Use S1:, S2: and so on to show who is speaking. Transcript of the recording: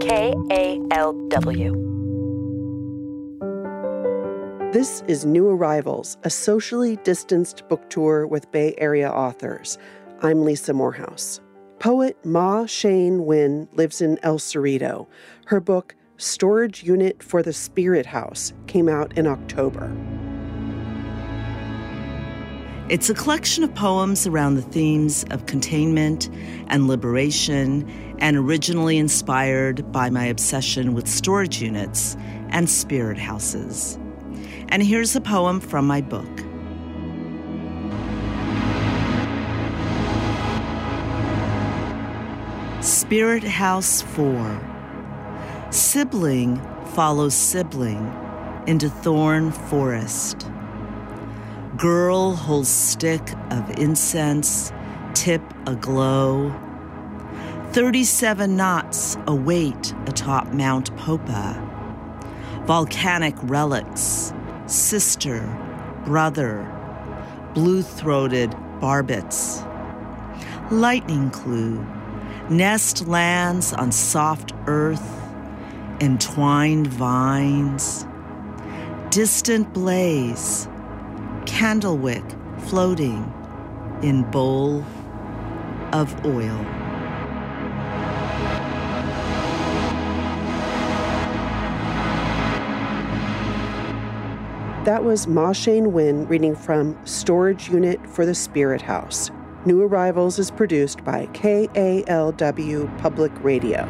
S1: KALW.
S2: This is New Arrivals, a socially distanced book tour with Bay Area authors. I'm Lisa Morehouse. Poet Maw Shein Win lives in El Cerrito. Her book, Storage Unit for the Spirit House, came out in October.
S3: It's a collection of poems around the themes of containment and liberation, and originally inspired by my obsession with storage units and spirit houses. And here's a poem from my book. Spirit House 4 Sibling follows sibling into thorn forest. Girl holds stick of incense, tip aglow. 37 nats await atop Mount Popa. Volcanic relics, sister, brother, blue throated barbets. Lightning clue, nest lands on soft earth, entwined vines. Distant blaze, candlewick floating in bowl of oil.
S2: That was Maw Shein Win reading from Storage Unit for the Spirit House. New Arrivals is produced by KALW Public Radio.